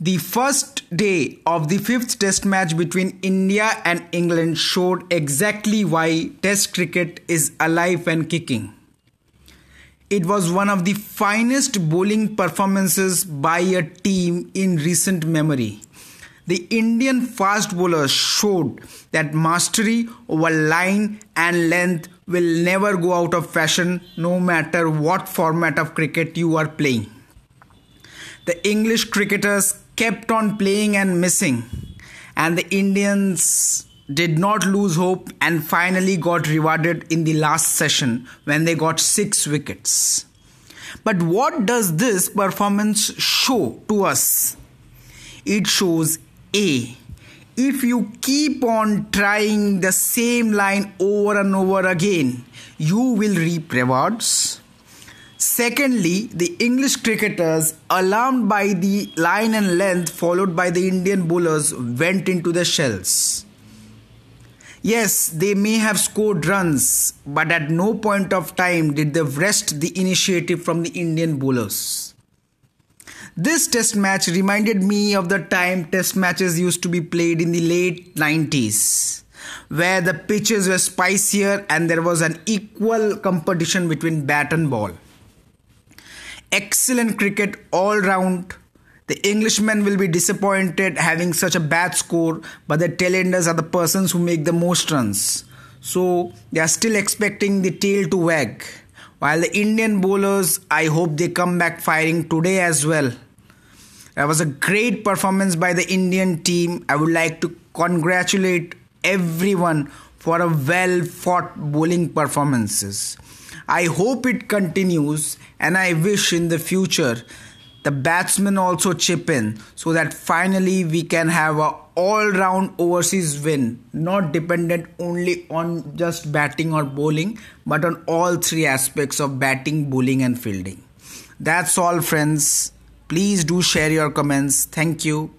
The first day of the fifth test match between India and England showed exactly why test cricket is alive and kicking. It was one of the finest bowling performances by a team in recent memory. The Indian fast bowlers showed that mastery over line and length will never go out of fashion no matter what format of cricket you are playing. The English cricketers kept on playing and missing, and the Indians did not lose hope and finally got rewarded in the last session when they got six wickets. But what does this performance show to us? It shows A. If you keep on trying the same line over and over again, you will reap rewards. Secondly, the English cricketers, alarmed by the line and length followed by the Indian bowlers, went into the shells. Yes, they may have scored runs, but at no point of time did they wrest the initiative from the Indian bowlers. This test match reminded me of the time test matches used to be played in the late 90s, where the pitches were spicier and there was an equal competition between bat and ball excellent cricket all round. The Englishmen will be disappointed having such a bad score, but the tailenders are the persons who make the most runs. So they are still expecting the tail to wag. While the Indian bowlers, I hope they come back firing today as well. That was a great performance by the Indian team. I would like to congratulate everyone for a well fought bowling performances. I hope it continues and I wish in the future the batsmen also chip in so that finally we can have a all round overseas win. Not dependent only on just batting or bowling but on all three aspects of batting bowling and fielding. That's all friends. Please do share your comments. Thank you